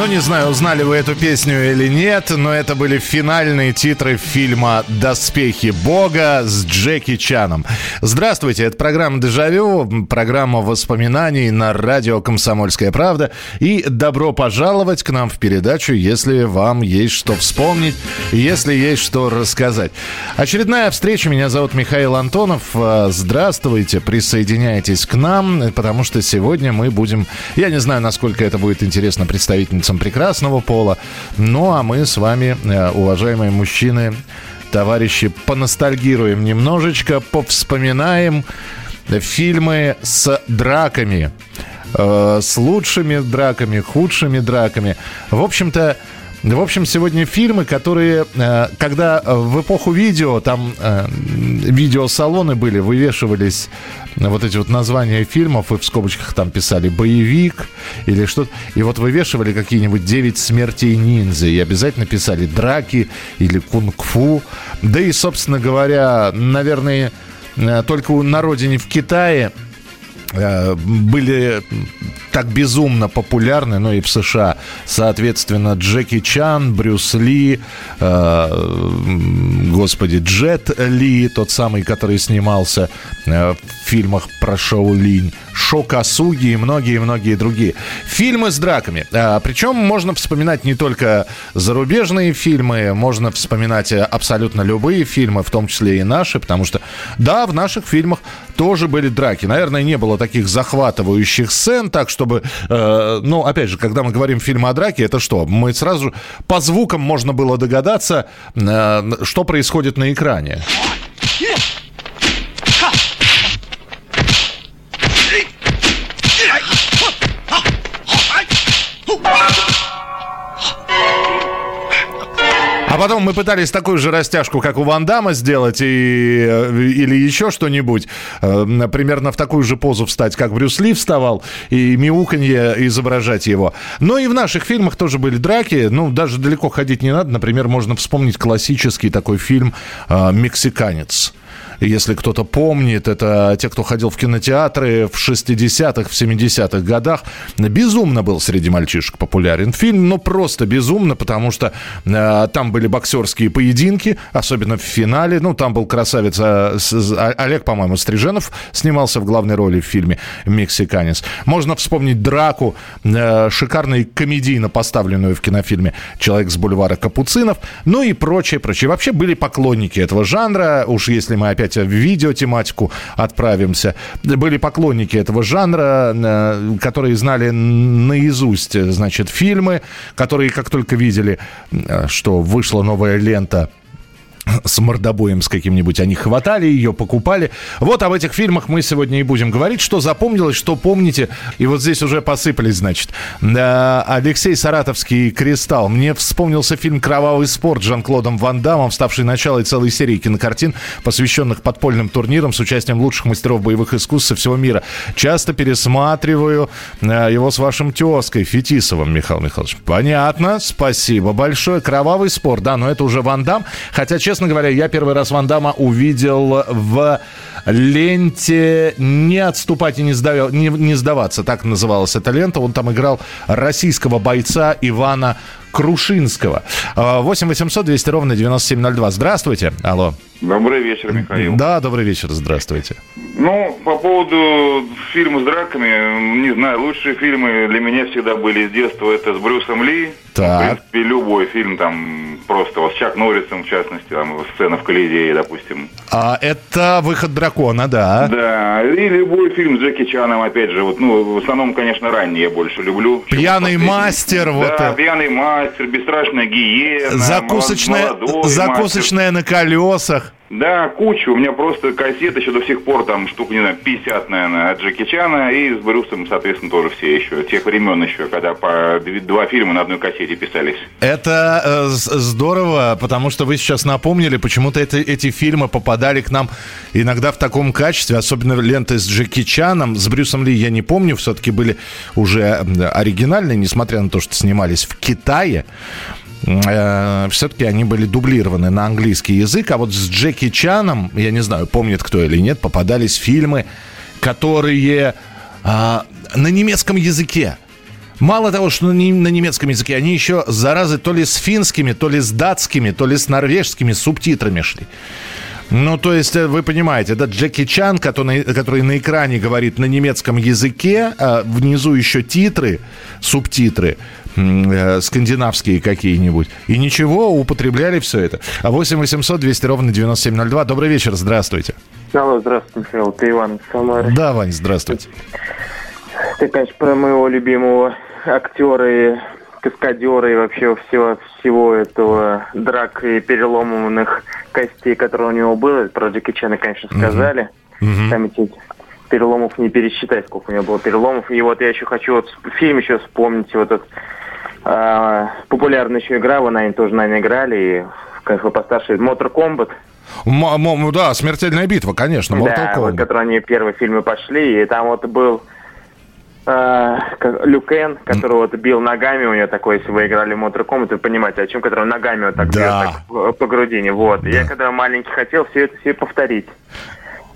Ну, не знаю, узнали вы эту песню или нет, но это были финальные титры фильма «Доспехи Бога» с Джеки Чаном. Здравствуйте, это программа «Дежавю», программа воспоминаний на радио «Комсомольская правда». И добро пожаловать к нам в передачу, если вам есть что вспомнить, если есть что рассказать. Очередная встреча, меня зовут Михаил Антонов. А, Здравствуйте, присоединяйтесь к нам, потому что сегодня мы будем... Я не знаю, насколько это будет интересно представительницам прекрасного пола, ну а мы с вами, э, уважаемые мужчины, товарищи, поностальгируем немножечко, повспоминаем фильмы с драками. Э, с лучшими драками, худшими драками. В общем-то, в общем, сегодня фильмы, которые, э, когда э, в эпоху видео, там э, видеосалоны были, вывешивались вот эти вот названия фильмов, и в скобочках там писали «боевик» или что-то, и вот вывешивали какие-нибудь «Девять смертей ниндзя», и обязательно писали «драки» или «кунг-фу». Да и, собственно говоря, наверное, только на родине в Китае были так безумно популярны, ну и в США, соответственно, Джеки Чан, Брюс Ли, э, господи, Джет Ли, тот самый, который снимался э, в фильмах про Шоу Линь, Шо Касуги и многие-многие другие. Фильмы с драками. А, причем можно вспоминать не только зарубежные фильмы, можно вспоминать э, абсолютно любые фильмы, в том числе и наши, потому что, да, в наших фильмах тоже были драки. Наверное, не было таких захватывающих сцен, так чтобы, э, ну, опять же, когда мы говорим фильм о драке, это что? Мы сразу по звукам можно было догадаться, э, что происходит на экране. Потом мы пытались такую же растяжку, как у Ван Дамма сделать, и, э, или еще что-нибудь. Э, Примерно в такую же позу встать, как Брюс Ли вставал, и мяуканье изображать его. Но и в наших фильмах тоже были драки. Ну, даже далеко ходить не надо. Например, можно вспомнить классический такой фильм э, «Мексиканец». Если кто-то помнит, это те, кто ходил в кинотеатры в 60-х, в 70-х годах. Безумно был среди мальчишек популярен фильм, но просто безумно, потому что э, там были боксерские поединки, особенно в финале. Ну, там был красавец э, с- а- Олег, по-моему, Стриженов снимался в главной роли в фильме «Мексиканец». Можно вспомнить драку, э, шикарную комедийно поставленную в кинофильме «Человек с бульвара Капуцинов», ну и прочее, прочее. Вообще были поклонники этого жанра, уж если мы опять в видеотематику отправимся. Были поклонники этого жанра, э, которые знали наизусть, э, значит, фильмы, которые как только видели, э, что вышла новая лента с мордобоем с каким-нибудь. Они хватали ее, покупали. Вот об этих фильмах мы сегодня и будем говорить. Что запомнилось, что помните. И вот здесь уже посыпались, значит. Да, Алексей Саратовский «Кристалл». Мне вспомнился фильм «Кровавый спорт» Жан-Клодом Ван Дамом, ставший началом целой серии кинокартин, посвященных подпольным турнирам с участием лучших мастеров боевых искусств со всего мира. Часто пересматриваю э, его с вашим тезкой Фетисовым, Михаил Михайлович. Понятно, спасибо большое. «Кровавый спорт», да, но это уже Ван Дам. Хотя, честно говоря, я первый раз Ван Дамма увидел в ленте «Не отступать и не, сдава- не- не сдаваться». Так называлась эта лента. Он там играл российского бойца Ивана Крушинского. А, 8 800 200 ровно 9702. Здравствуйте. Алло. Добрый вечер, Михаил. Да, добрый вечер, здравствуйте. Ну, по поводу фильма с драками, не знаю, лучшие фильмы для меня всегда были с детства. Это с Брюсом Ли. Так. В принципе, любой фильм там просто вот с Чак Норрисом, в частности, там сцена в Колизее, допустим. А это выход дракона, да. Да, и любой фильм с Джеки Чаном, опять же, вот, ну, в основном, конечно, ранний я больше люблю. Пьяный мастер, вот Да, пьяный мастер, бесстрашная гиена. Закусочная, молодой мастер. закусочная на колесах. Да, кучу. У меня просто кассет еще до сих пор, там, штук, не знаю, 50, наверное, от Джеки Чана. И с Брюсом, соответственно, тоже все еще. Тех времен еще, когда по дв- два фильма на одной кассете писались. Это э, здорово, потому что вы сейчас напомнили, почему-то это, эти фильмы попадали к нам иногда в таком качестве, особенно ленты с Джеки Чаном, с Брюсом Ли, я не помню, все-таки были уже оригинальные, несмотря на то, что снимались в Китае. Все-таки они были дублированы на английский язык, а вот с Джеки Чаном, я не знаю, помнит кто или нет, попадались фильмы, которые а, на немецком языке. Мало того, что на немецком языке, они еще, заразы, то ли с финскими, то ли с датскими, то ли с норвежскими субтитрами шли. Ну, то есть, э, вы понимаете, это Джеки Чан, который, который на экране говорит на немецком языке, а внизу еще титры, субтитры, э, скандинавские какие-нибудь. И ничего, употребляли все это. А 8 800 200 ровно 9702. Добрый вечер, здравствуйте. Алло, здравствуйте, Михаил, ты Иван из Самары. Да, Вань, здравствуйте. Ты, конечно, про моего любимого актера и каскадера и вообще всего, всего этого драк и переломанных костей, которые у него было. Про Джеки Чана, конечно, сказали. Там эти переломов не пересчитать, сколько у него было переломов. И вот я еще хочу вот фильм еще вспомнить. Вот этот а, популярная еще игра, вы, наверное, тоже, наверное, играли. И, конечно, вы постарше. М- м- да, смертельная битва, конечно, Mortal Да, вот, Kombat. которые они первые фильмы пошли, и там вот был э, как- Люкен, который вот бил ногами, у него такой, если вы играли в Kombat, вы понимаете, о чем, который ногами вот так Да. бьет так по, по грудине, вот. Я когда маленький хотел все это все повторить,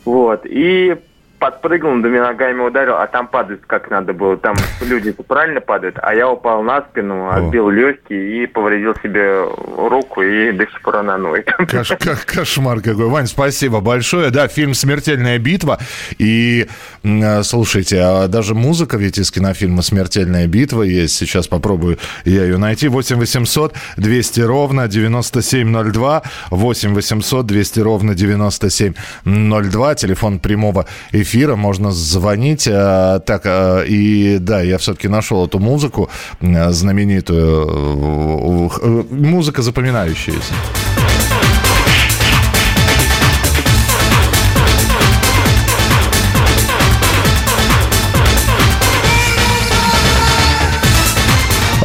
вот, и подпрыгнул, двумя ногами ударил, а там падает как надо было. Там люди правильно падают, а я упал на спину, отбил легкие и повредил себе руку, и до сих пор она ноет. Кош- ко- кошмар какой. Вань, спасибо большое. Да, фильм «Смертельная битва». И, э, слушайте, а даже музыка ведь из кинофильма «Смертельная битва» есть. Сейчас попробую я ее найти. 8 800 200 ровно 9702. 8 800 200 ровно 9702. Телефон прямого эфира. Можно звонить. А, Так, а, и да, я все-таки нашел эту музыку знаменитую. Э, э, Музыка запоминающаяся.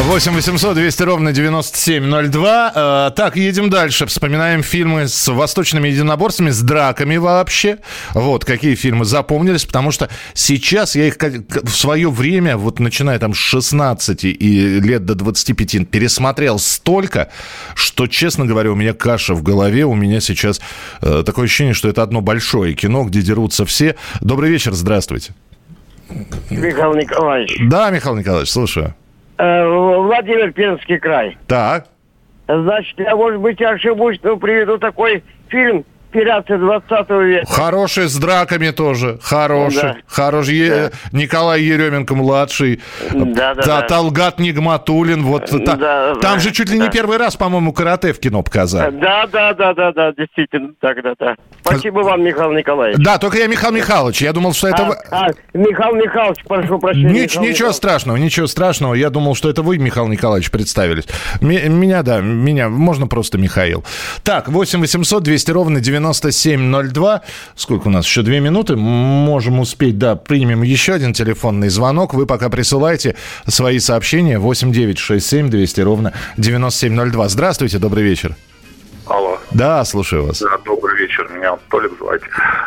Восемь 800 200 ровно 9702. Э, так, едем дальше. Вспоминаем фильмы с восточными единоборствами, с драками вообще. Вот, какие фильмы запомнились, потому что сейчас я их в свое время, вот начиная там с 16 и лет до 25, пересмотрел столько, что, честно говоря, у меня каша в голове. У меня сейчас э, такое ощущение, что это одно большое кино, где дерутся все. Добрый вечер, здравствуйте. Михаил Николаевич. Да, Михаил Николаевич, слушаю. Э, Владимир Пермский край. Так. Значит, я, может быть, ошибусь, но приведу такой фильм «Пираты 20 века». Хороший, с драками тоже. Хороший. Да. Хороший. Е- Николай Еременко-младший. Да, да, Та- да. Талгат Нигматулин. Вот, та- Да, там да, же чуть ли не да. первый раз, по-моему, карате в кино показали. Да, да, да, да, да, действительно, так, да, да. Спасибо вам, Михаил Николаевич. Да, только я Михаил Михайлович. Я думал, что это... А, а, Михаил Михайлович, прошу прощения. Нич- Михаил ничего Михайлович. страшного, ничего страшного. Я думал, что это вы, Михаил Николаевич, представились. Ме- меня, да, меня, можно просто Михаил. Так, 8 800 200 ровно 9702. Сколько у нас? Еще две минуты. Можем успеть, да, примем еще один телефонный звонок. Вы пока присылайте свои сообщения. 8 9 6 7 200 ровно 9702. Здравствуйте, добрый вечер. Алло. Да, слушаю вас. Да, добрый вечер, меня Толик звать.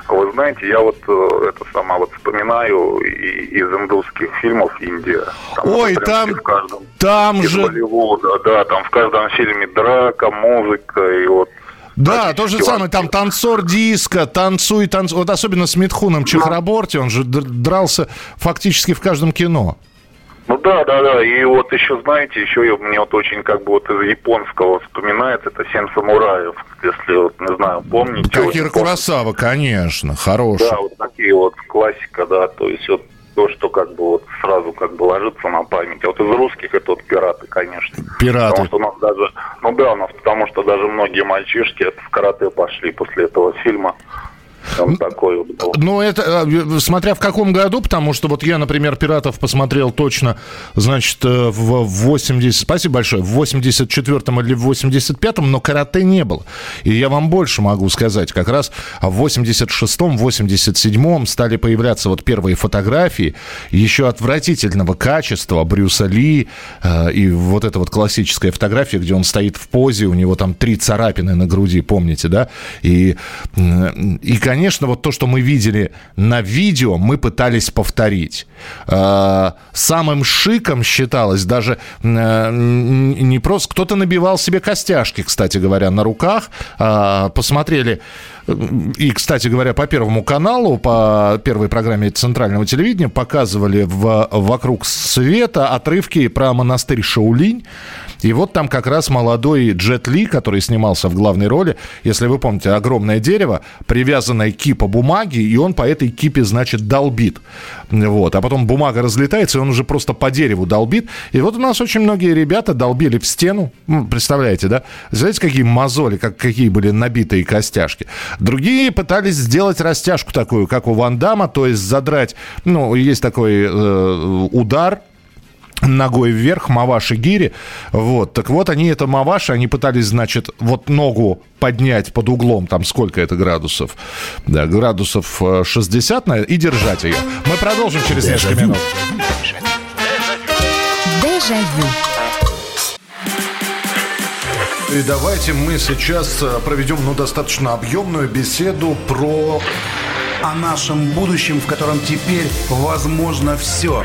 Вы знаете, я вот э, это сама вот вспоминаю и- из индусских фильмов Индия. Там, Ой, в принципе, там- в каждом Там же... Болливуда, да, там в каждом фильме драка, музыка и вот. Да, то же самое, там танцор диска, танцуй, танцуй. Вот особенно с Митхуном Чехраборти, он же др- дрался фактически в каждом кино. Ну да, да, да. И вот еще, знаете, еще я- мне вот очень как бы вот из японского вспоминается, это «Семь самураев», если вот, не знаю, помните. Очень помню. Курасава, конечно, хороший. Да, вот такие вот классика, да, то есть вот то, что как бы вот сразу как бы ложится на память. А вот из русских это вот пираты, конечно. Пираты. Потому что у нас даже, ну да, у нас потому что даже многие мальчишки в карате пошли после этого фильма. Там такой вот был. Ну, это э, смотря в каком году, потому что вот я, например, «Пиратов» посмотрел точно, значит, э, в 80... Спасибо большое. В 84-м или в 85-м, но карате не было. И я вам больше могу сказать. Как раз в 86-м, 87-м стали появляться вот первые фотографии еще отвратительного качества Брюса Ли. э, И вот эта вот классическая фотография, где он стоит в позе, у него там три царапины на груди, помните, да? И, и конечно, вот то, что мы видели на видео, мы пытались повторить. Э, Самым шиком считалось даже э, не просто... Кто-то набивал себе костяшки, кстати говоря, на руках. Э, Посмотрели и, кстати говоря, по Первому каналу, по первой программе центрального телевидения показывали в «Вокруг света» отрывки про монастырь Шаулинь. И вот там как раз молодой Джет Ли, который снимался в главной роли, если вы помните, огромное дерево, привязанная кипа бумаги, и он по этой кипе, значит, долбит. Вот. А потом бумага разлетается, и он уже просто по дереву долбит. И вот у нас очень многие ребята долбили в стену. Ну, представляете, да? Знаете, какие мозоли, как, какие были набитые костяшки. Другие пытались сделать растяжку такую, как у Ван Дамма, то есть задрать, ну, есть такой э, удар, ногой вверх, маваши гири. Вот. Так вот, они это маваши, они пытались, значит, вот ногу поднять под углом, там сколько это градусов? Да, градусов э, 60, наверное, и держать ее. Мы продолжим через несколько Дежавю. минут. Дежавю. И давайте мы сейчас э, проведем, ну, достаточно объемную беседу про... о нашем будущем, в котором теперь возможно все.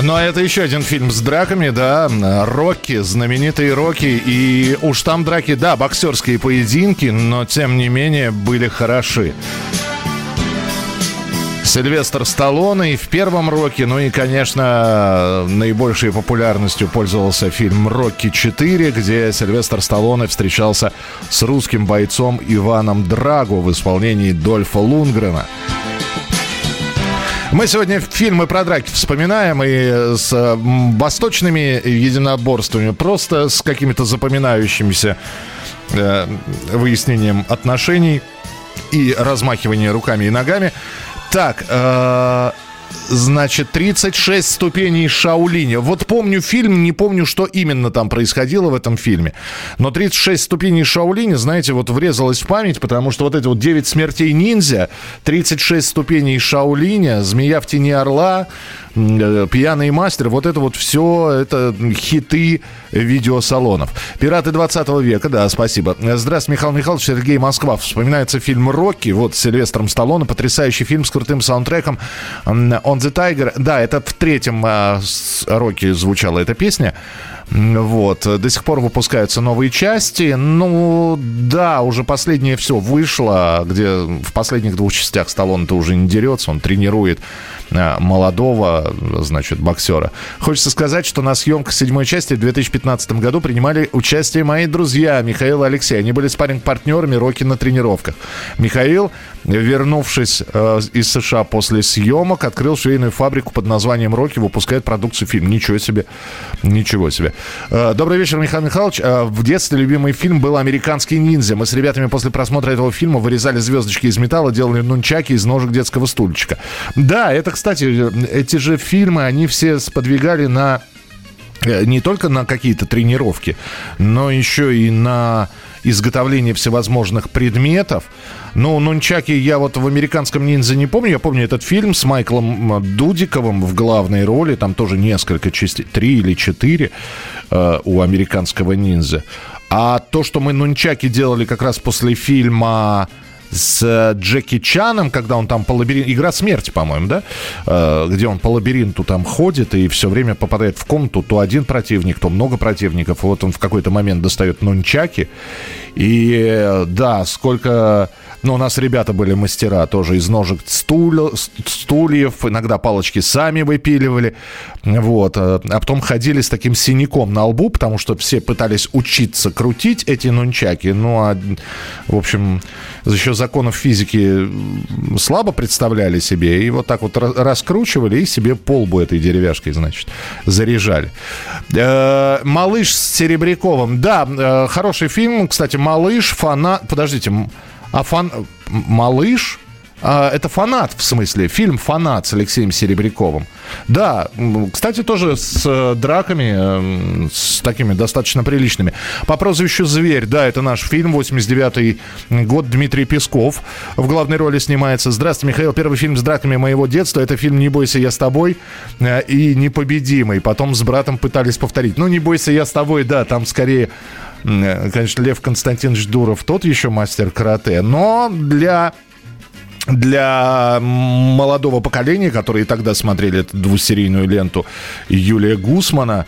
Ну, а это еще один фильм с драками, да, Рокки, знаменитые Рокки, и уж там драки, да, боксерские поединки, но, тем не менее, были хороши. Сильвестр Сталлоне и в первом «Рокке», ну и, конечно, наибольшей популярностью пользовался фильм «Рокки 4», где Сильвестр Сталлоне встречался с русским бойцом Иваном Драго в исполнении Дольфа Лунгрена. Мы сегодня фильмы про драки вспоминаем и с м, восточными единоборствами, просто с какими-то запоминающимися э, выяснением отношений и размахивание руками и ногами. Так, э, значит, 36 ступеней Шаолиня. Вот помню фильм, не помню, что именно там происходило в этом фильме. Но 36 ступеней Шаолиня, знаете, вот врезалось в память, потому что вот эти вот 9 смертей ниндзя, 36 ступеней Шаолиня, Змея в тени орла, Пьяный мастер, вот это вот все, это хиты видеосалонов. Пираты 20 века, да, спасибо. Здравствуйте, Михаил Михайлович, Сергей Москва. Вспоминается фильм «Рокки», вот с Сильвестром Сталлоне, потрясающий фильм с крутым саундтреком «On the Tiger». Да, это в третьем а, «Рокки» звучала эта песня. Вот. До сих пор выпускаются новые части. Ну, да, уже последнее все вышло, где в последних двух частях Сталлоне-то уже не дерется, он тренирует а, значит, боксера. Хочется сказать, что на съемках седьмой части в 2015 году принимали участие мои друзья Михаил и Алексей. Они были спарринг-партнерами Рокки на тренировках. Михаил, вернувшись э, из США после съемок, открыл швейную фабрику под названием Рокки, выпускает продукцию фильм. Ничего себе. Ничего себе. Э, Добрый вечер, Михаил Михайлович. Э, В детстве любимый фильм был «Американский ниндзя». Мы с ребятами после просмотра этого фильма вырезали звездочки из металла, делали нунчаки из ножек детского стульчика. Да, это, кстати, эти же фильмы, они все сподвигали на э, не только на какие-то тренировки, но еще и на изготовление всевозможных предметов. Ну, нунчаки я вот в «Американском ниндзя» не помню. Я помню этот фильм с Майклом Дудиковым в главной роли. Там тоже несколько частей, три или четыре э, у «Американского ниндзя». А то, что мы нунчаки делали как раз после фильма с э, Джеки Чаном, когда он там по лабиринту... Игра смерти, по-моему, да? Э, где он по лабиринту там ходит и все время попадает в комнату. То один противник, то много противников. Вот он в какой-то момент достает нунчаки. И э, да, сколько... Ну, у нас ребята были мастера тоже из ножек стул, стульев, иногда палочки сами выпиливали. Вот. А потом ходили с таким синяком на лбу, потому что все пытались учиться крутить эти нунчаки. Ну, а, в общем, еще законов физики слабо представляли себе. И вот так вот раскручивали и себе полбу этой деревяшкой, значит, заряжали. Э, «Малыш» с Серебряковым. Да, э, хороший фильм. Кстати, «Малыш», фанат... Подождите, а фан... Малыш? А, это фанат, в смысле, фильм «Фанат» с Алексеем Серебряковым. Да, кстати, тоже с э, драками, э, с такими достаточно приличными. По прозвищу «Зверь», да, это наш фильм, 89-й год, Дмитрий Песков в главной роли снимается. Здравствуйте, Михаил, первый фильм с драками моего детства, это фильм «Не бойся, я с тобой» э, и «Непобедимый». Потом с братом пытались повторить. Ну, «Не бойся, я с тобой», да, там скорее конечно, Лев Константинович Дуров тот еще мастер карате, но для для молодого поколения, которые тогда смотрели эту двусерийную ленту Юлия Гусмана,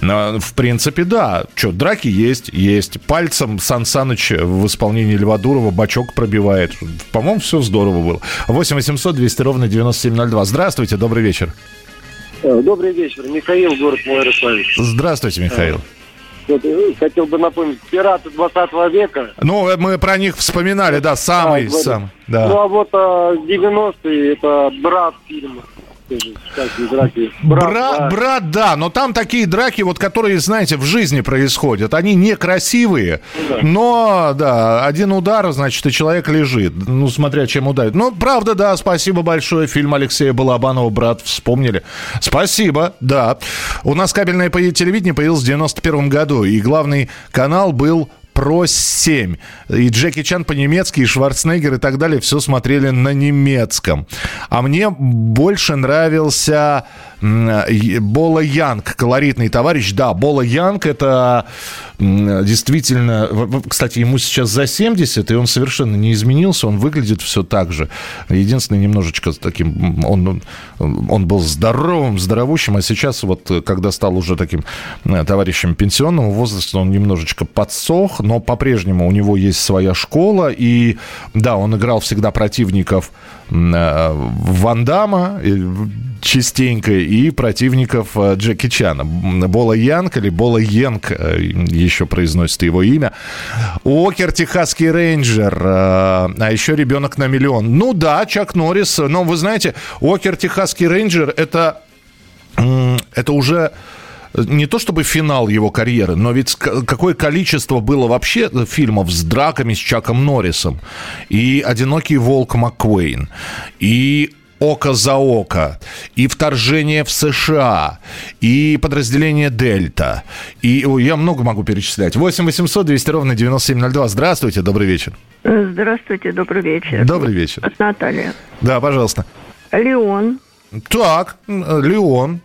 э, в принципе, да. Что, драки есть, есть. Пальцем Сан Саныч в исполнении Льва Дурова бачок пробивает. По-моему, все здорово было. 8 800 200 ровно 9702. Здравствуйте, добрый вечер. Добрый вечер. Михаил, город Малоярославич. Здравствуйте, Михаил. Вот, хотел бы напомнить, пираты 20 века. Ну, э, мы про них вспоминали, да, самый, А, сам, да. Ну, а вот а, 90-е, это брат фильма. Драки. Брат, да. брат, да, но там такие драки, вот которые, знаете, в жизни происходят. Они некрасивые, но, да, один удар, значит, и человек лежит. Ну, смотря чем ударит. Ну, правда, да, спасибо большое. Фильм Алексея Балабанова «Брат» вспомнили. Спасибо, да. У нас кабельное телевидение появилось в 91 году, и главный канал был про 7. И Джеки Чан по-немецки, и Шварценеггер и так далее все смотрели на немецком. А мне больше нравился Бола Янг, колоритный товарищ. Да, Бола Янг это действительно... Кстати, ему сейчас за 70, и он совершенно не изменился, он выглядит все так же. Единственное, немножечко с таким... Он, он был здоровым, здоровущим, а сейчас вот, когда стал уже таким э, товарищем пенсионного возраста, он немножечко подсох, но по-прежнему у него есть своя школа, и да, он играл всегда противников Э, частенько и противников э, Джеки Чана. Бола Янг или Бола Йенг э, еще произносит его имя. Уокер, Техасский рейнджер, а еще ребенок на миллион. Ну да, Чак Норрис, но вы знаете, Уокер, Техасский рейнджер это, это уже не то чтобы финал его карьеры, но ведь какое количество было вообще фильмов с драками с Чаком Норрисом. И «Одинокий волк Маккуэйн», и «Око за око», и «Вторжение в США», и «Подразделение Дельта». И я много могу перечислять. 8 800 200 ровно 9702. Здравствуйте, добрый вечер. Здравствуйте, добрый вечер. Добрый вечер. От Наталья. Да, пожалуйста. Леон. Так, Леон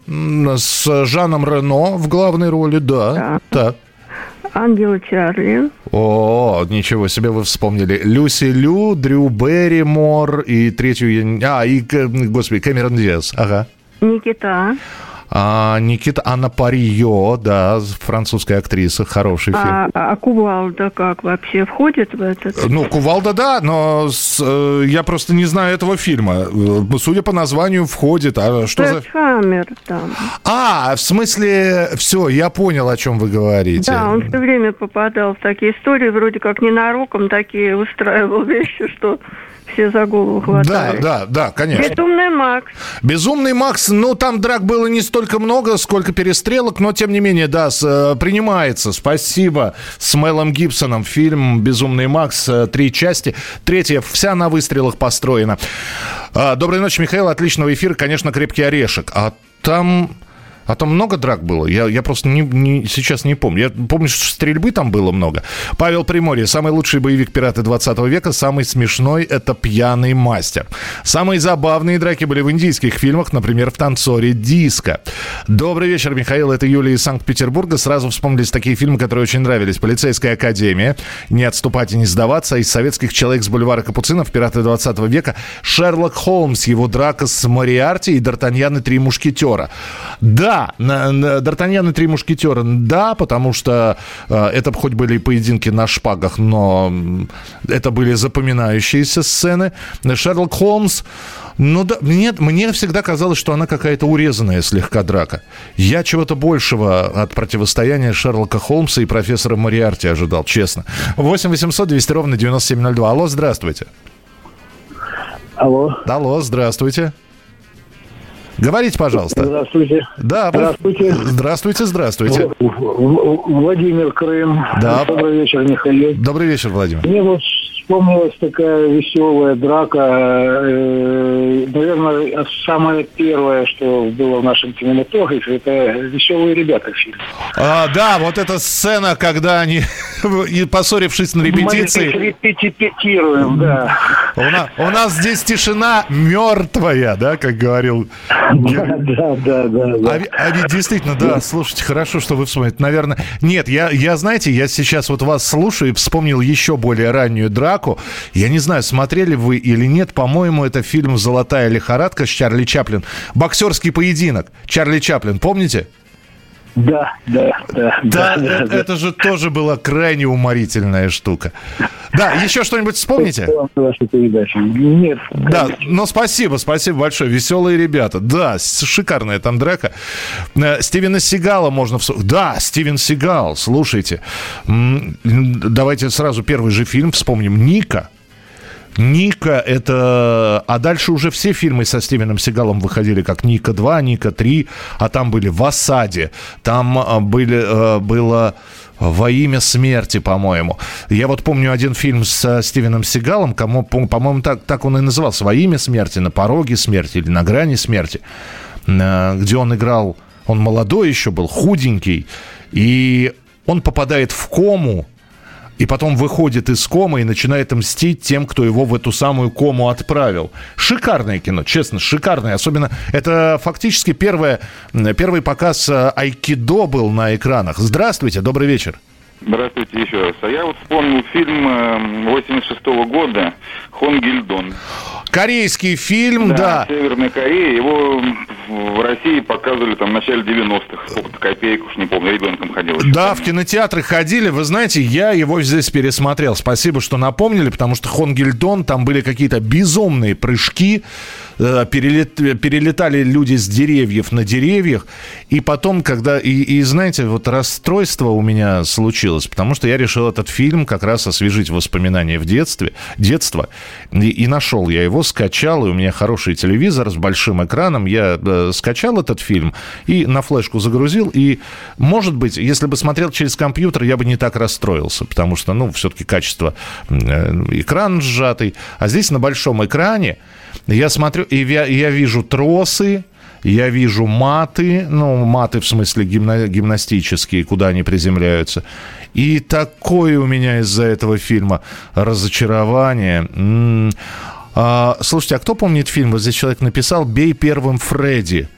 с Жаном Рено в главной роли, да. Так. Ангел Чарли. О, ничего себе вы вспомнили. Люси Лю, Дрю Берримор и третью... А, и, господи, Кэмерон Диаз. Ага. Никита. А, Никита Анна Парио, да, французская актриса, хороший фильм. А, а Кувалда как вообще входит в этот? Ну, Кувалда, да, но с, э, я просто не знаю этого фильма. Э, Судя по названию, входит. А что за... Хаммер там. А, в смысле, все, я понял, о чем вы говорите. Да, он все время попадал в такие истории, вроде как ненароком такие устраивал вещи, что все за голову Да, хватали. да, да, конечно. Безумный Макс. Безумный Макс, ну там драк было не столько много, сколько перестрелок, но тем не менее, да, с, э, принимается. Спасибо. С Мелом Гибсоном фильм «Безумный Макс», э, три части. Третья вся на выстрелах построена. А, Доброй ночи, Михаил. Отличного эфира. Конечно, «Крепкий орешек». А там... А там много драк было? Я, я просто не, не- сейчас не помню. Я помню, что стрельбы там было много. Павел Приморье. Самый лучший боевик «Пираты 20 века». Самый смешной – это «Пьяный мастер». Самые забавные драки были в индийских фильмах, например, в «Танцоре диско». Добрый вечер, Михаил. Это Юлия из Санкт-Петербурга. Сразу вспомнились такие фильмы, которые очень нравились. «Полицейская академия», «Не отступать и не сдаваться», из советских «Человек с бульвара Капуцинов», «Пираты 20 века», «Шерлок Холмс», его драка с Мориарти и «Д'Артаньян и три мушкетера». Да, на «Д'Артаньян и три мушкетера», да, потому что э, это хоть были и поединки на шпагах, но это были запоминающиеся сцены. «Шерлок Холмс», ну да, мне, мне всегда казалось, что она какая-то урезанная слегка драка. Я чего-то большего от противостояния Шерлока Холмса и профессора Мориарти ожидал, честно. 8 800 200 ровно 9702. Алло, здравствуйте. Алло. Алло, здравствуйте. Говорите, пожалуйста. Здравствуйте. Да, вы- Здравствуйте. Здравствуйте, здравствуйте. В- В- Владимир Крым. Да. Добрый вечер, Михаил. Добрый вечер, Владимир. Мне вот вспомнилась такая веселая драка. э, наверное, самое первое, что было в нашем кинематографе, это «Веселые ребята» фильм. А, да, вот эта сцена, когда они, поссорившись на Мы репетиции... здесь репетируем, да. У нас, у нас здесь тишина мертвая, да, как говорил. Да, да, да, да. А, а ведь действительно, да, слушайте, хорошо, что вы вспомните. Наверное, нет, я, я, знаете, я сейчас вот вас слушаю и вспомнил еще более раннюю драку. Я не знаю, смотрели вы или нет, по-моему, это фильм «Золотая лихорадка» с Чарли Чаплин. Боксерский поединок. Чарли Чаплин, помните? Да, да, да. Да, э- это же тоже была крайне уморительная штука. Да, еще что-нибудь вспомните? Нет. Да, ну спасибо, спасибо большое. Веселые ребята. Да, шикарная там драка. Э, Стивена Сигала можно... вс- Да, Стивен Сигал, слушайте. Давайте сразу первый же фильм вспомним. «Ника». Ника это... А дальше уже все фильмы со Стивеном Сигалом выходили, как Ника 2, Ника 3, а там были в осаде, там а, были, э, было во имя смерти, по-моему. Я вот помню один фильм со Стивеном Сигалом, кому, по- по-моему, так, так он и назывался, во имя смерти, на пороге смерти или на грани смерти, э, где он играл, он молодой еще был, худенький, и он попадает в кому, и потом выходит из комы и начинает мстить тем, кто его в эту самую кому отправил. Шикарное кино, честно, шикарное. Особенно это фактически первое, первый показ э, айкидо был на экранах. Здравствуйте, добрый вечер. Здравствуйте еще раз. А я вот вспомнил фильм э, 86 года «Хон Гильдон». Корейский фильм, да. Северная Корея. Его в России показывали там в начале 90-х. Сколько-то копеек, уж не помню, ребенком ходил. Да, в кинотеатры ходили. Вы знаете, я его здесь пересмотрел. Спасибо, что напомнили, потому что Хонгельдон, там были какие-то безумные прыжки. Э, перелет- перелетали люди с деревьев на деревьях. И потом, когда... И, и, знаете, вот расстройство у меня случилось, потому что я решил этот фильм как раз освежить воспоминания в детстве, детство. И, и нашел я его, скачал, и у меня хороший телевизор с большим экраном. Я э, скачал этот фильм и на флешку загрузил. И, может быть, если бы смотрел через компьютер, я бы не так расстроился, потому что, ну, все-таки качество э, экран сжатый. А здесь на большом экране я смотрю, и я, я вижу тросы, я вижу маты, ну, маты в смысле гимна- гимнастические, куда они приземляются. И такое у меня из-за этого фильма разочарование. М. А, слушайте, а кто помнит фильм? Вот здесь человек написал «Бей первым Фредди».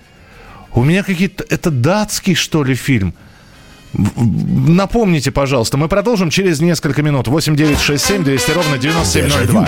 У меня какие-то... Это датский, что ли, фильм? Напомните, пожалуйста. Мы продолжим через несколько минут. 8 9 6 7 200 ровно 9702.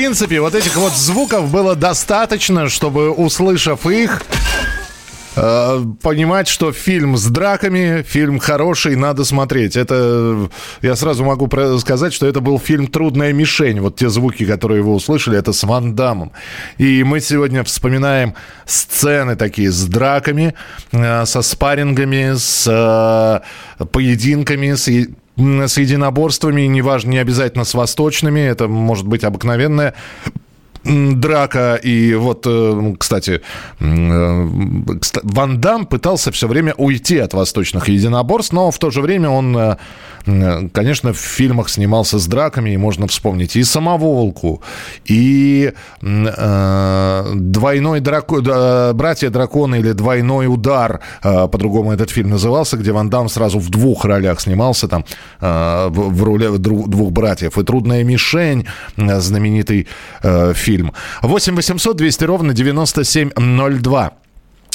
Принципе, вот этих вот звуков было достаточно, чтобы, услышав их, э, понимать, что фильм с драками, фильм хороший, надо смотреть. Это я сразу могу сказать, что это был фильм «Трудная мишень». Вот те звуки, которые вы услышали, это с Ван Дамом. И мы сегодня вспоминаем сцены такие с драками, э, со спаррингами, с э, поединками, с с единоборствами, неважно, не обязательно с восточными, это может быть обыкновенная драка. И вот, э, кстати, м, э, Ван Дам пытался все время уйти от восточных единоборств, но в то же время он, э, конечно, в фильмах снимался с драками, и можно вспомнить и «Самоволку», и «Двойной дракон», «Братья-драконы» или «Двойной удар», по-другому этот фильм назывался, где Ван Дам сразу в двух ролях снимался, там, в, роли двух братьев. И «Трудная мишень», знаменитый э, фильм. 8 800 200 ровно 9702.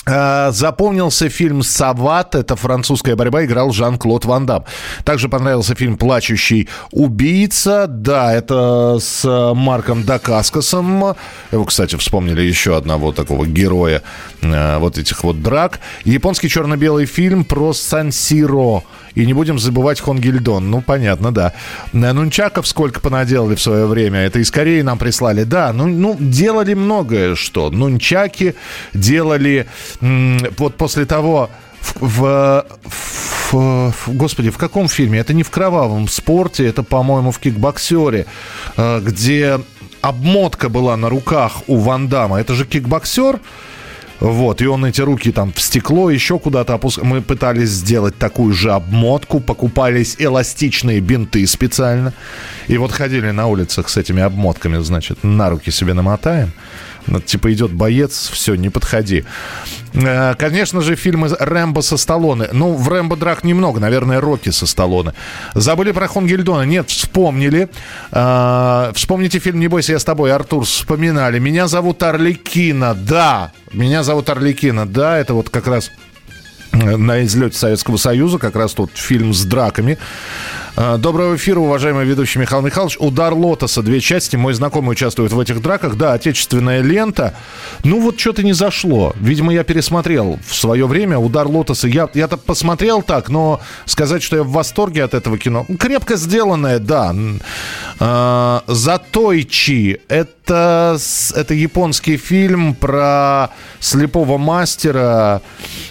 Э, Запомнился фильм «Сават». Это французская борьба. Играл Жан-Клод Ван Дам. Также понравился фильм «Плачущий убийца». Да, это с э, Марком Дакаскосом. Его, кстати, вспомнили еще одного такого героя э, вот этих вот драк. Японский черно-белый фильм про Сан-Сиро. И не будем забывать Хонгильдон. Ну, понятно, да. Э, Нунчаков сколько понаделали в свое время. Это из Кореи нам прислали. Да, ну, ну делали многое что. Нунчаки делали... вот после того... В, в- в- в- господи, в каком фильме? Это не в кровавом спорте, это, по-моему, в кикбоксере, э, где обмотка была на руках у Ван Дамма. Это же кикбоксер, вот, и он эти руки там в стекло еще куда-то опускал. Мы пытались сделать такую же обмотку, покупались эластичные бинты специально. И вот ходили на улицах с этими обмотками, значит, на руки себе намотаем. Ну, Типа идет боец, все, не подходи. Э, Конечно же, фильмы Рэмбо со Сталлоне. Ну, в Рэмбо драк немного, наверное, Рокки со Сталлоне. Забыли про Хонгельдона? Нет, вспомнили. Э, Вспомните фильм «Не бойся, я с тобой», Артур, вспоминали. Меня зовут Орликина, да. Меня зовут Орликина, да. Это вот как раз э, на излете Советского Союза, как раз тут фильм с драками. Э, Доброго эфира, уважаемый ведущий Михаил Михайлович. «Удар лотоса», две части. Мой знакомый участвует в этих драках. Да, отечественная лента. Ну вот что-то не зашло. Видимо, я пересмотрел в свое время «Удар лотоса». Я, я-то посмотрел так, но сказать, что я в восторге от этого кино... Крепко сделанное, да. Э, «Затойчи» — это, это японский фильм про слепого мастера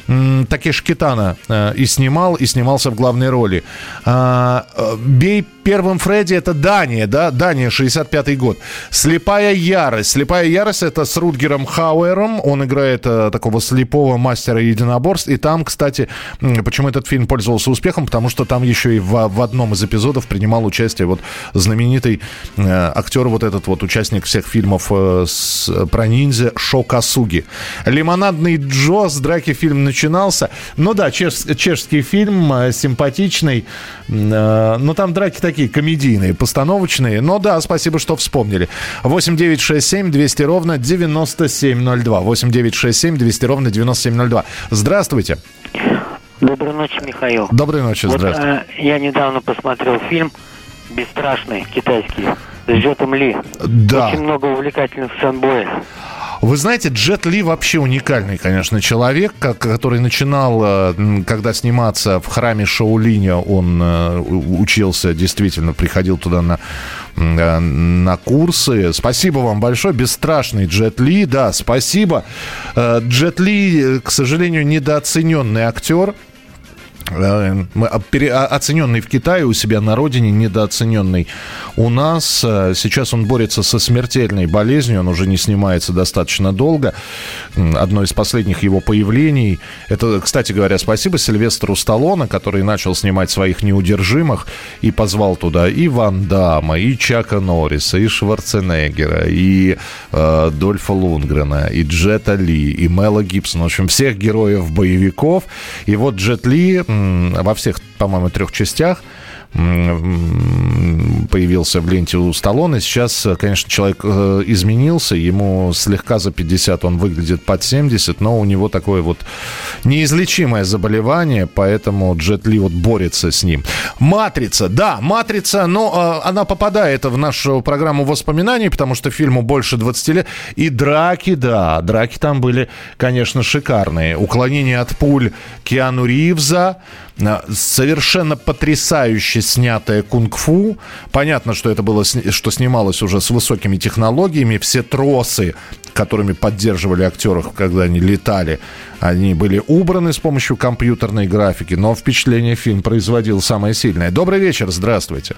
м, Такеши Китана. э, И снимал, и снимался в главной роли. А, э, «Бей первым Фредди» — это Дания, да? Дания, 65-й год. «Слепая ярость». «Слепая ярость» — это с Рутгером Хауэром. Он играет э, такого слепого мастера единоборств. И там, кстати, почему этот фильм пользовался успехом? Потому что там еще и в, в одном из эпизодов принимал участие вот знаменитый э, актер, вот этот вот участник всех фильмов э, с, про ниндзя Шо Касуги. «Лимонадный Джо» с драки фильм начинался. Ну да, чеш- чешский фильм, э, симпатичный. Э, но там драки такие комедийные, постановочные. Но да, спасибо, что вспомнили. 8 9 6 7 200 ровно 9702. 8 9 6 7 200 ровно 9702. Здравствуйте. Доброй ночи, Михаил. Доброй ночи, Вот, здравствуйте. э, я недавно посмотрел фильм «Бесстрашный» китайский с Джетом Ли. Да. Очень много увлекательных сцен боя. Вы знаете, Джет Ли вообще уникальный, конечно, человек, который начинал, э, когда сниматься в храме Шаолиня, он э, учился, действительно, приходил туда на, э, на курсы. Спасибо вам большое, бесстрашный Джет Ли, да, спасибо. Джет Ли, к сожалению, недооцененный актер. Оцененный в Китае у себя на родине, недооцененный у нас. Э, Сейчас он борется со смертельной болезнью, он уже не снимается достаточно долго. Одно из последних его появлений, это, кстати говоря, спасибо Сильвестру Сталлоне, который начал снимать своих неудержимых и позвал туда и Ван Дамма, и Чака Норриса, и Шварценеггера, и э, Дольфа Лунгрена, и Джета Ли, и Мела Гибсона. В общем, всех героев боевиков. И вот Джет Ли во всех, по-моему, трех частях появился в ленте у Сталлоне. Сейчас, конечно, человек э, изменился, ему слегка за 50, он выглядит под 70, но у него такое вот неизлечимое заболевание, поэтому Джет Ли вот борется с ним. «Матрица», да, «Матрица», но э, она попадает в нашу программу воспоминаний, потому что фильму больше 20 лет. И драки, да, драки там были, конечно, шикарные. Уклонение от пуль Киану Ривза, совершенно потрясающе снятое кунг-фу. Понятно, что это было, что снималось уже с высокими технологиями. Все тросы, которыми поддерживали актеров, когда они летали, они были убраны с помощью компьютерной графики. Но впечатление фильм производил самое сильное. Добрый вечер, здравствуйте.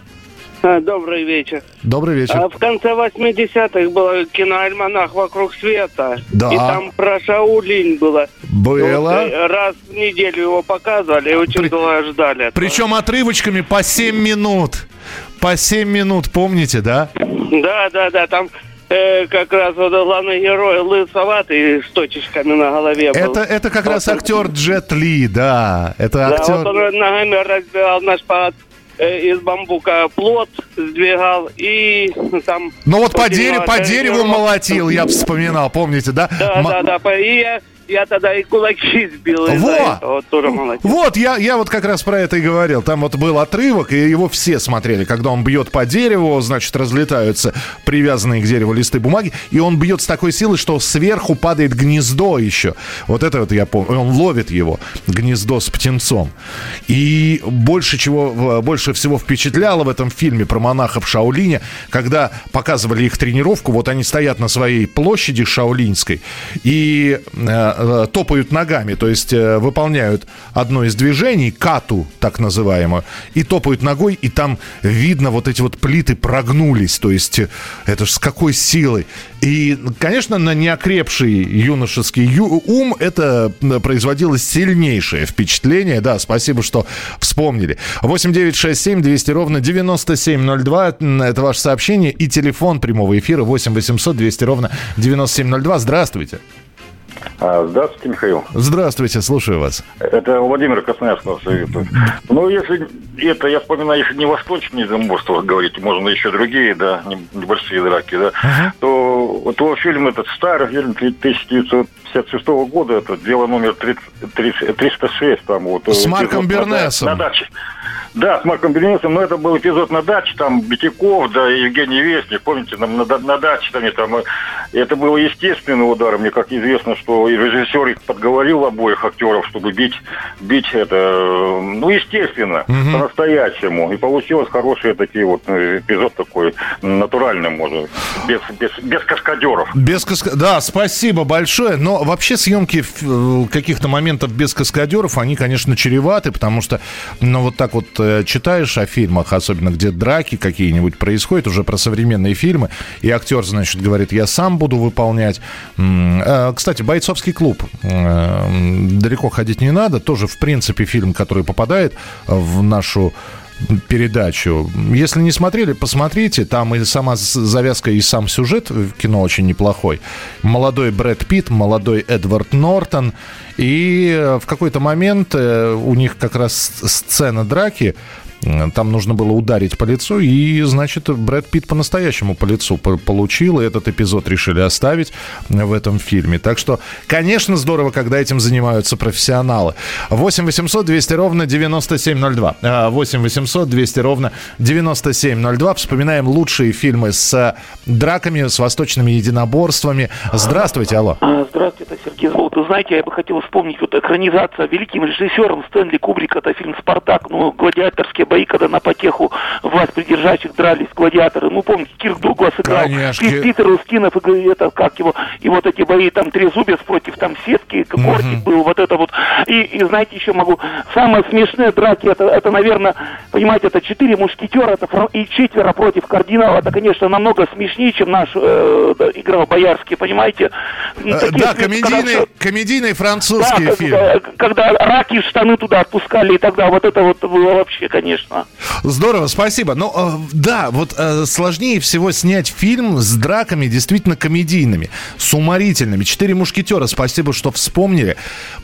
А, Добрый вечер. Добрый вечер. А в конце 80-х было киноальманах «Вокруг света». Да. И там про Шаулинь было. Было. Вот, э, раз в неделю его показывали, и очень долго ждали. этого. Причем отрывочками по 7 минут. По 7 минут, помните, да? Да, да, да, там э, как раз вот главный герой лысоватый с точечками на голове был. Это, это как раз актер Джет Ли, да. Это Да, актер... вот он ногами разбивал наш э, из бамбука плод сдвигал и там... Ну вот по, дереву, по дереву молотил, я вспоминал, помните, да? Да, М- да, да, и я, я тогда и кулаки сбил Во! вот тоже молодец. Вот, я, я вот как раз про это и говорил. Там вот был отрывок, и его все смотрели. Когда он бьет по дереву, значит, разлетаются привязанные к дереву листы бумаги, и он бьет с такой силой, что сверху падает гнездо еще. Вот это вот я помню. Он ловит его, гнездо с птенцом. И больше, чего, больше всего впечатляло в этом фильме про монахов Шаолиня, когда показывали их тренировку, вот они стоят на своей площади Шаолиньской и э, э, топают ногами, то есть э, выполняют одно из движений, кату так называемую, и топают ногой, и там видно вот эти вот плиты прогнулись, то есть э, это ж с какой силой. И, конечно, на неокрепший юношеский ум это производило сильнейшее впечатление. Да, спасибо, что вспомнили. 8 9 6 7 200 ровно 9702. м, Это ваше сообщение. И телефон прямого эфира 8 800 200 ровно 9702. Здравствуйте. А, Здравствуйте, Михаил. Здравствуйте, слушаю вас. Это Владимир Красноярск вас советует. Ну, если это, я вспоминаю, если не восточные заморства говорить, можно еще другие, да, не- небольшие драки, да, то, то фильм этот старый, фильм 1956 года, это дело номер 30 30 306, там вот. С эпизод Марком на Бернесом. На даче. Да, с Марком Бернесом, но это был эпизод на даче, там Битяков, да, Евгений Вестник, помните, там на, да- на даче там, и там, э, это было естественный удар, мне как известно, что и режиссер их подговорил обоих актеров, чтобы бить, бить это, э, ну, естественно, по-настоящему, и получилось хороший такой вот э, эпизод такой, натуральный, может, без, без, без каскадеров. Без каска... Да, спасибо большое. Но вообще съемки э, каких-то моментов без каскадеров, они, конечно, чреваты, потому что, ну, вот так вот читаешь о фильмах, особенно где драки какие-нибудь происходят, уже про современные фильмы, и актер, значит, говорит, я сам буду выполнять. Кстати, «Бойцовский клуб». э, Далеко ходить не надо. Тоже, в принципе, фильм, который попадает в нашу передачу. Если не смотрели, посмотрите. Там и сама завязка, и сам сюжет в кино очень неплохой. Молодой Брэд Питт, молодой Эдвард Нортон. И э, в какой-то момент э, у них как раз сцена драки. Там нужно было ударить по лицу, и, значит, Брэд Питт по-настоящему по лицу по- получил, и этот эпизод решили оставить в этом фильме. Так что, конечно, здорово, когда этим занимаются профессионалы. 8 800 200 ровно 9702. А, 8 800 200 ровно 9702. Вспоминаем лучшие фильмы с драками, с восточными единоборствами. Здравствуйте, алло. А, Здравствуйте, Сергей. Вы знаете, я бы хотел вспомнить вот экранизация великим режиссером Стэнли Кубрика, это фильм «Спартак», ну, гладиаторские бои, когда на потеху власть придержащих дрались гладиаторы. Ну, помните, Кирк Дуглас играл. Пит- Питер Устинов, и это, как его, и вот эти бои, там, Трезубец против, там, Сетки, Кортик был, вот это вот. И, и знаете, еще могу, самые смешные драки, это, это, наверное, понимаете, это четыре мушкетера, это фрон- и четверо против кардинала, это, конечно, намного смешнее, чем наш э, играл Боярский, понимаете? Э, Такие Да, комедийные, всё- комедийный французский да, фильм. Когда, когда раки штаны туда отпускали, и тогда вот это вот было вообще, конечно. Здорово, спасибо. Ну, э, да, вот э, сложнее всего снять фильм с драками действительно комедийными, с уморительными. «Четыре мушкетера», спасибо, что вспомнили.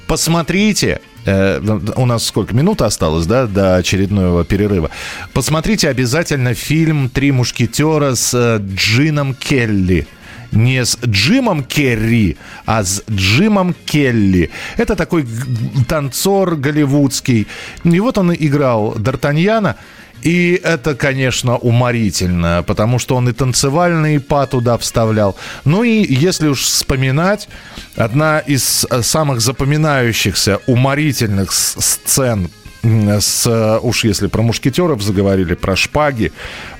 Посмотрите, э, у нас сколько минут осталось, да, до очередного перерыва. Посмотрите обязательно фильм «Три мушкетера» с Джином Келли не с Джимом Керри, а с Джимом Келли. Это такой танцор голливудский. И вот он играл Д'Артаньяна. И это, конечно, уморительно, потому что он и танцевальный па туда вставлял. Ну и если уж вспоминать, одна из э, самых запоминающихся уморительных сцен с, э, уж если про мушкетеров заговорили, про шпаги,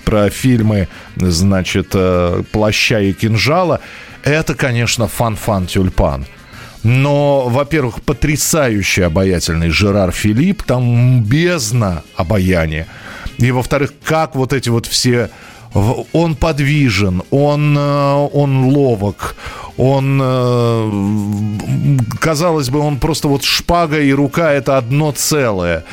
про фильмы, значит, э, плаща и кинжала, это, конечно, Фанфан-Тюльпан. Но, во-первых, потрясающий обаятельный Жерар Филипп, там бездна обаяния. И, во-вторых, как вот эти вот все... Он подвижен, он, э, он ловок, он, э, казалось бы, он просто вот шпага и рука это одно целое.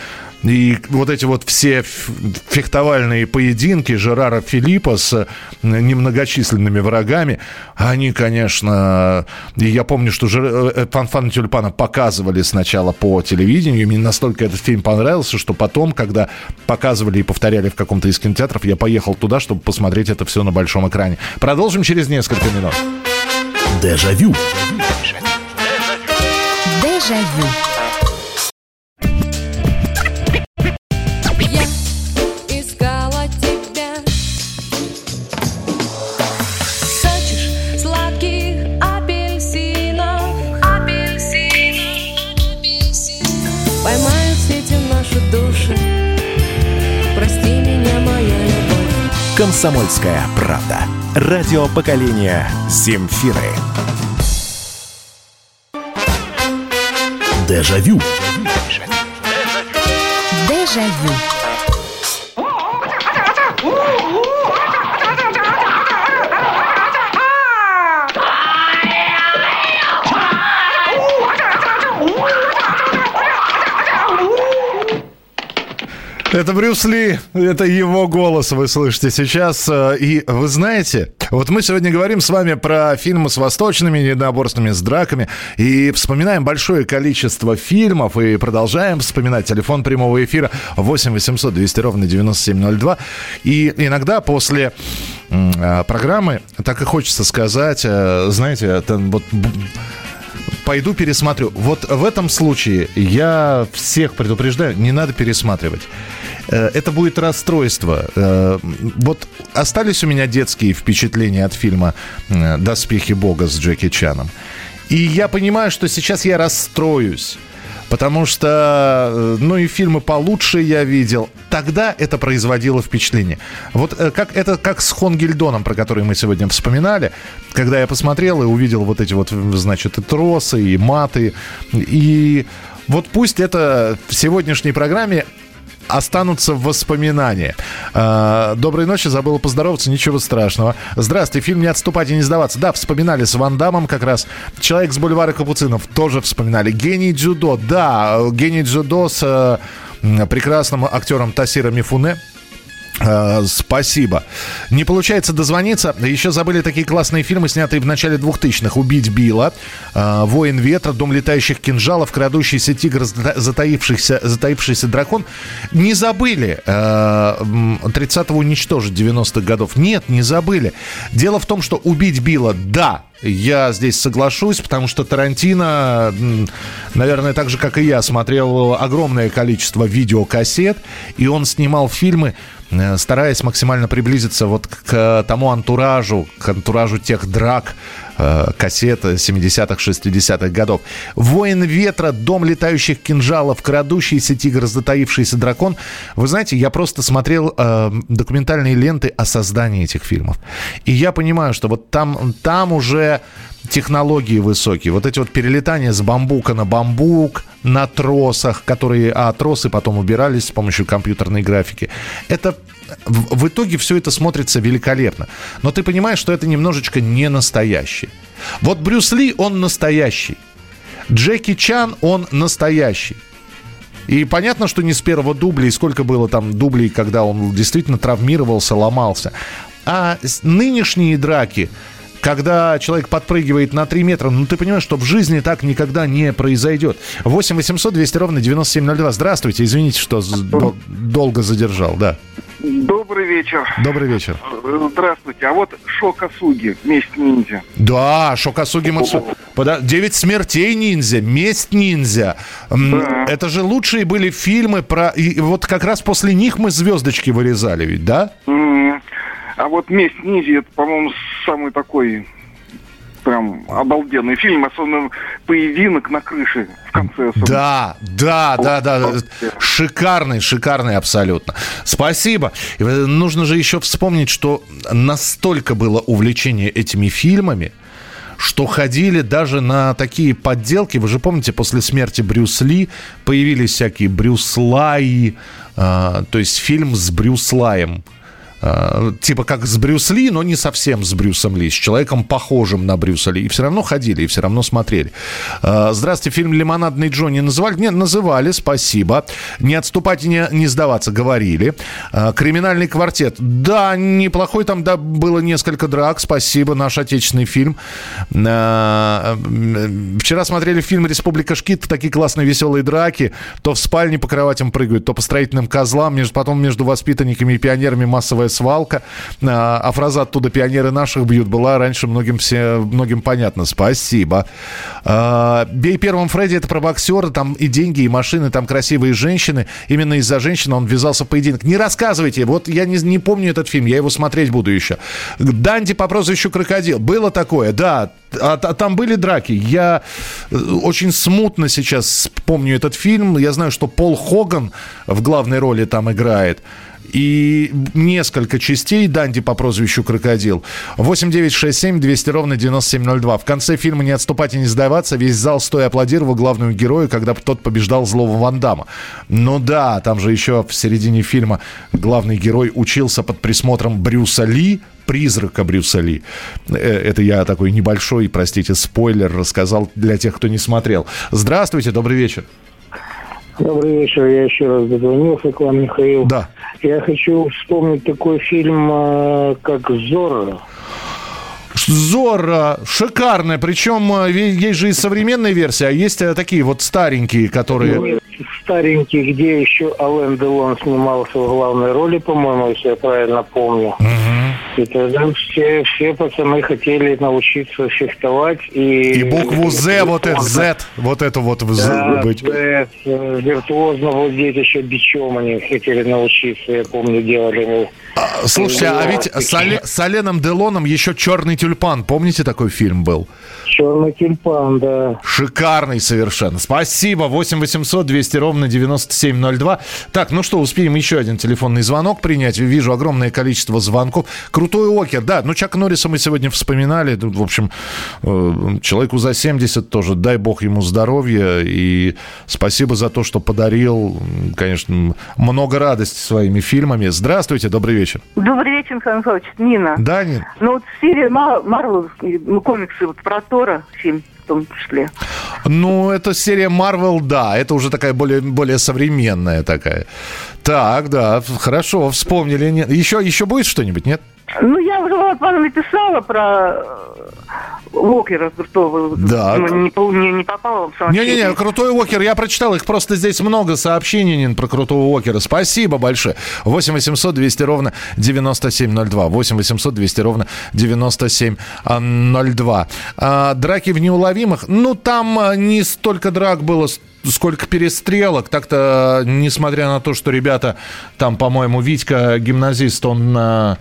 И вот эти вот все фехтовальные поединки Жерара Филиппа с э, немногочисленными врагами, они, конечно... И я помню, что Жер- э, Фанфан Тюльпана показывали сначала по телевидению, и мне настолько этот фильм понравился, что потом, когда показывали и повторяли в каком-то из кинотеатров, я поехал туда, чтобы посмотреть это все на большом экране. Продолжим через несколько минут. Дежавю. Дежавю. Я Комсомольская правда. Радио поколения Земфиры. Дежавю. Дежавю. Это Брюс Ли, это его голос вы слышите сейчас. Э, И вы знаете, вот мы сегодня говорим с вами про фильмы с восточными единоборствами, с драками. И вспоминаем большое количество фильмов и продолжаем вспоминать. Телефон прямого эфира 8 800 200 ровно 9702. И иногда после э, программы так и хочется сказать, э, знаете, вот пойду пересмотрю. Вот в этом случае я всех предупреждаю, не надо пересматривать. Э, Это будет расстройство. Э, Вот остались у меня детские впечатления от фильма э, «Доспехи Бога» с Джеки Чаном. И я понимаю, что сейчас я расстроюсь. Потому что, э, ну и фильмы получше я видел. Тогда это производило впечатление. Вот э, как, это как с Хонгельдоном, про который мы сегодня вспоминали. Когда я посмотрел и увидел вот эти вот, значит, и тросы, и маты. И вот пусть это в сегодняшней программе останутся в воспоминания. А, Доброй ночи, забыла поздороваться, ничего страшного. Здравствуйте, фильм «Не отступать и не сдаваться». Да, вспоминали с Ван Дамом как раз. «Человек с бульвара Капуцинов» тоже вспоминали. «Гений дзюдо», да, «Гений дзюдо» с э, прекрасным актером Тасира Мифуне. Э, Спасибо. Не получается дозвониться. Еще забыли такие классные фильмы, снятые в начале 2000-х. «Убить Билла», э, «Воин ветра», «Дом летающих кинжалов», «Крадущийся тигр», «Зата- «Затаившийся, затаившийся дракон». Не забыли э, м, 30-го уничтожить 90-х годов. Нет, не забыли. Дело в том, что «Убить Билла», да, я здесь соглашусь, потому что Тарантино, наверное, так же, как и я, смотрел огромное количество видеокассет, и он снимал фильмы, э, стараясь максимально приблизиться вот к тому антуражу, к антуражу тех драк, э, кассет 70-х, 60-х годов. «Воин ветра», «Дом летающих кинжалов», «Крадущийся тигр», «Затаившийся дракон». Вы знаете, я просто смотрел э, документальные ленты о создании этих фильмов. И я понимаю, что вот там, там уже технологии высокие. Вот эти вот перелетания с бамбука на бамбук, на тросах, которые, а тросы потом убирались с помощью компьютерной графики. Это в, итоге все это смотрится великолепно. Но ты понимаешь, что это немножечко не настоящее. Вот Брюс Ли, он настоящий. Джеки Чан, он настоящий. И понятно, что не с первого дубля, и сколько было там дублей, когда он действительно травмировался, ломался. А нынешние драки, когда человек подпрыгивает на 3 метра, ну ты понимаешь, что в жизни так никогда не произойдет. 8 800 200 ровно 9702. Здравствуйте, извините, что дол- долго задержал, да. Добрый вечер. Добрый вечер. Здравствуйте. А вот Шокасуги, месть ниндзя. Да, Шокасуги Мацу. Девять смертей ниндзя, месть ниндзя. М, Это же лучшие были фильмы про... И вот как раз после них мы звездочки вырезали ведь, да? А вот месть ниндзя, это, по-моему, самый такой прям обалденный фильм, особенно поединок на крыше в конце. особенно. Да, да, да, да. Шикарный, шикарный абсолютно. Спасибо. Э, Нужно же еще вспомнить, что настолько было увлечение этими фильмами, что ходили даже на такие подделки. Вы же помните, после смерти Брюс Ли появились всякие Брюс Лай, а, то есть фильм с Брюс Лаем. А, типа как с Брюс Ли, но не совсем с Брюсом Ли, с человеком похожим на Брюса Ли. И все равно ходили, и все равно смотрели. А, Здравствуйте, фильм «Лимонадный Джонни» называли? Нет, называли, спасибо. «Не отступать и не, не сдаваться» говорили. А, «Криминальный квартет». Да, неплохой, там да, было несколько драк, спасибо, наш отечественный фильм. М, Вчера смотрели фильм «Республика Шкит», такие классные веселые драки. То в спальне по кроватям прыгают, то по строительным козлам, между, потом между воспитанниками и пионерами массовая свалка. А, а фраза оттуда «пионеры наших бьют» была раньше многим, все, многим понятна. Спасибо. А, «Бей первым Фредди» — это про боксера, там и деньги, и машины, там красивые женщины. Именно из-за женщины он ввязался в поединок. Не рассказывайте, вот я не, не помню этот фильм, я его смотреть буду еще. Данди по прозвищу Крокодил. Было такое, да. А, а там были драки. Я э, очень смутно сейчас помню этот фильм. Я знаю, что Пол Хоган в главной роли там играет. И несколько частей Данди по прозвищу Крокодил. 8967 200 ровно 9702. В конце фильма «Не отступать и не сдаваться» весь зал стоя аплодировал главному герою, когда тот побеждал злого Ван Дамма. Ну да, там же еще в середине фильма главный герой учился под присмотром Брюса Ли, призрака Брюса Ли. Э, Это я такой небольшой, простите, спойлер рассказал для тех, кто не смотрел. Здравствуйте, добрый вечер. Добрый вечер, я еще раз дозвонился к вам, Михаил. Да. Я хочу вспомнить такой фильм, э, как «Зорро». Зорро, шикарная, причем э, есть же и современная версия, а есть э, такие вот старенькие, которые... Нет, Старенький, где еще Ален Делон снимался в главной роли, по-моему, если я правильно помню. И тогда все, все пацаны хотели научиться фехтовать. И, И букву «З», вот это «Z», вот это вот в «З» Да, быть. «З», э, виртуозно владеть еще бичом они хотели научиться, я помню, делали. Слушайте, а ведь с, Оле- с Оленом Делоном еще «Черный тюльпан», помните такой фильм был? Черный тюльпан, да. Шикарный совершенно. Спасибо. 8 800 200 ровно 9702. Так, ну что, успеем еще один телефонный звонок принять. Вижу огромное количество звонков. Крутой Окер, да. Ну, Чак Норриса мы сегодня вспоминали. Тут, В общем, э, человеку за 70 тоже. Дай бог ему здоровья. И спасибо за то, что подарил, конечно, много радости своими фильмами. Здравствуйте, добрый вечер. Добрый вечер, Михаил Михайлович. Нина. Да, Нин? Ну вот серия Ма- Марвел, ну, комиксы вот про Тора, фильм в том числе. Ну, это серия Marvel, да. Это уже такая более, более современная такая. Так, да, хорошо, вспомнили. Еще, еще будет что-нибудь, нет? Ну, я уже вот вам написала про э, Уокера крутого. Да. Ну, Не, не, не попала в. Не-не-не, Крутой Уокер, я прочитал их, просто здесь много сообщений про Крутого Уокера. Спасибо большое. 8 800 200 ровно 9702. 8 800 200 ровно 9702. А, драки в неуловимых. Ну, там а, не столько драк было, сколько перестрелок. Так-то, несмотря на то, что ребята, там, по-моему, Витька, гимназист, он э,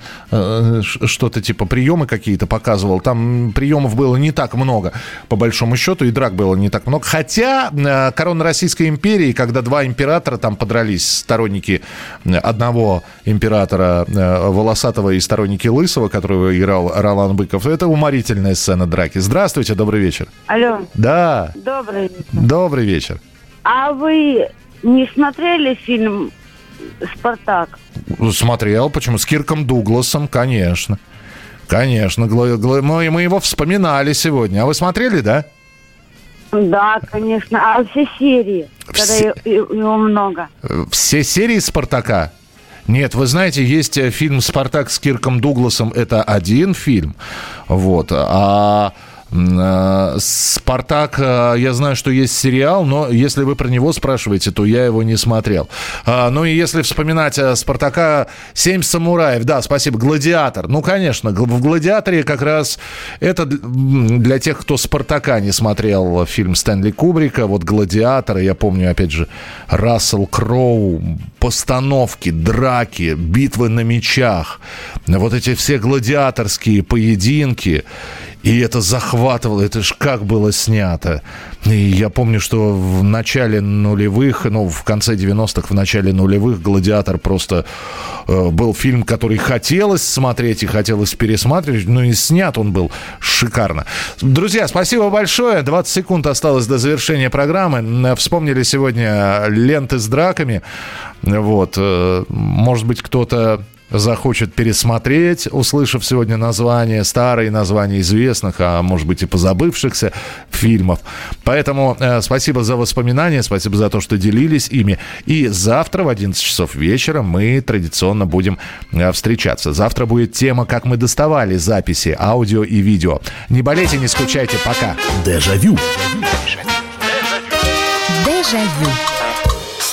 ш- что-то типа приемы какие-то показывал. Там приемов было не так много, по большому счету, и драк было не так много. Хотя э, корона Российской империи, когда два императора там подрались, сторонники э, одного императора э, Волосатого и сторонники Лысого, которого играл Ролан Быков, это уморительная сцена драки. Здравствуйте, добрый вечер. Алло. Да, Добрый вечер. добрый вечер. А вы не смотрели фильм «Спартак»? Смотрел, почему? С Кирком Дугласом, конечно. Конечно, мы, мы его вспоминали сегодня. А вы смотрели, да? Да, конечно. А все серии, когда Все- и- его много. Все серии «Спартака»? Нет, вы знаете, есть э, фильм «Спартак» с Кирком Дугласом. Это один фильм. Вот. А «Спартак», э, я знаю, что есть сериал, но если вы про него спрашиваете, то я его не смотрел. А, Ну и если вспоминать э, «Спартака», «Семь самураев», да, спасибо, «Гладиатор». Ну, конечно, в «Гладиаторе» как раз это для тех, кто «Спартака» не смотрел фильм Стэнли Кубрика, вот «Гладиатор», я помню, опять же, Рассел Кроу, постановки, драки, битвы на мечах, вот эти все гладиаторские поединки, и это захватывало, это ж как было снято. И я помню, что в начале нулевых, ну, в конце 90-х, в начале нулевых «Гладиатор» просто э, был фильм, который хотелось смотреть и хотелось пересматривать, ну и снят он был шикарно. Друзья, спасибо большое. 20 секунд осталось до завершения программы. М, Вспомнили сегодня ленты с драками. Вот. э, Может быть, кто-то захочет пересмотреть, услышав сегодня название, старые названия известных, а может быть и позабывшихся фильмов. Поэтому э, спасибо за воспоминания, спасибо за то, что делились ими. И завтра в 11 часов вечера мы традиционно будем э, встречаться. Завтра будет тема «Как мы доставали записи аудио и видео». Не болейте, не скучайте, пока. Дежавю. Дежавю.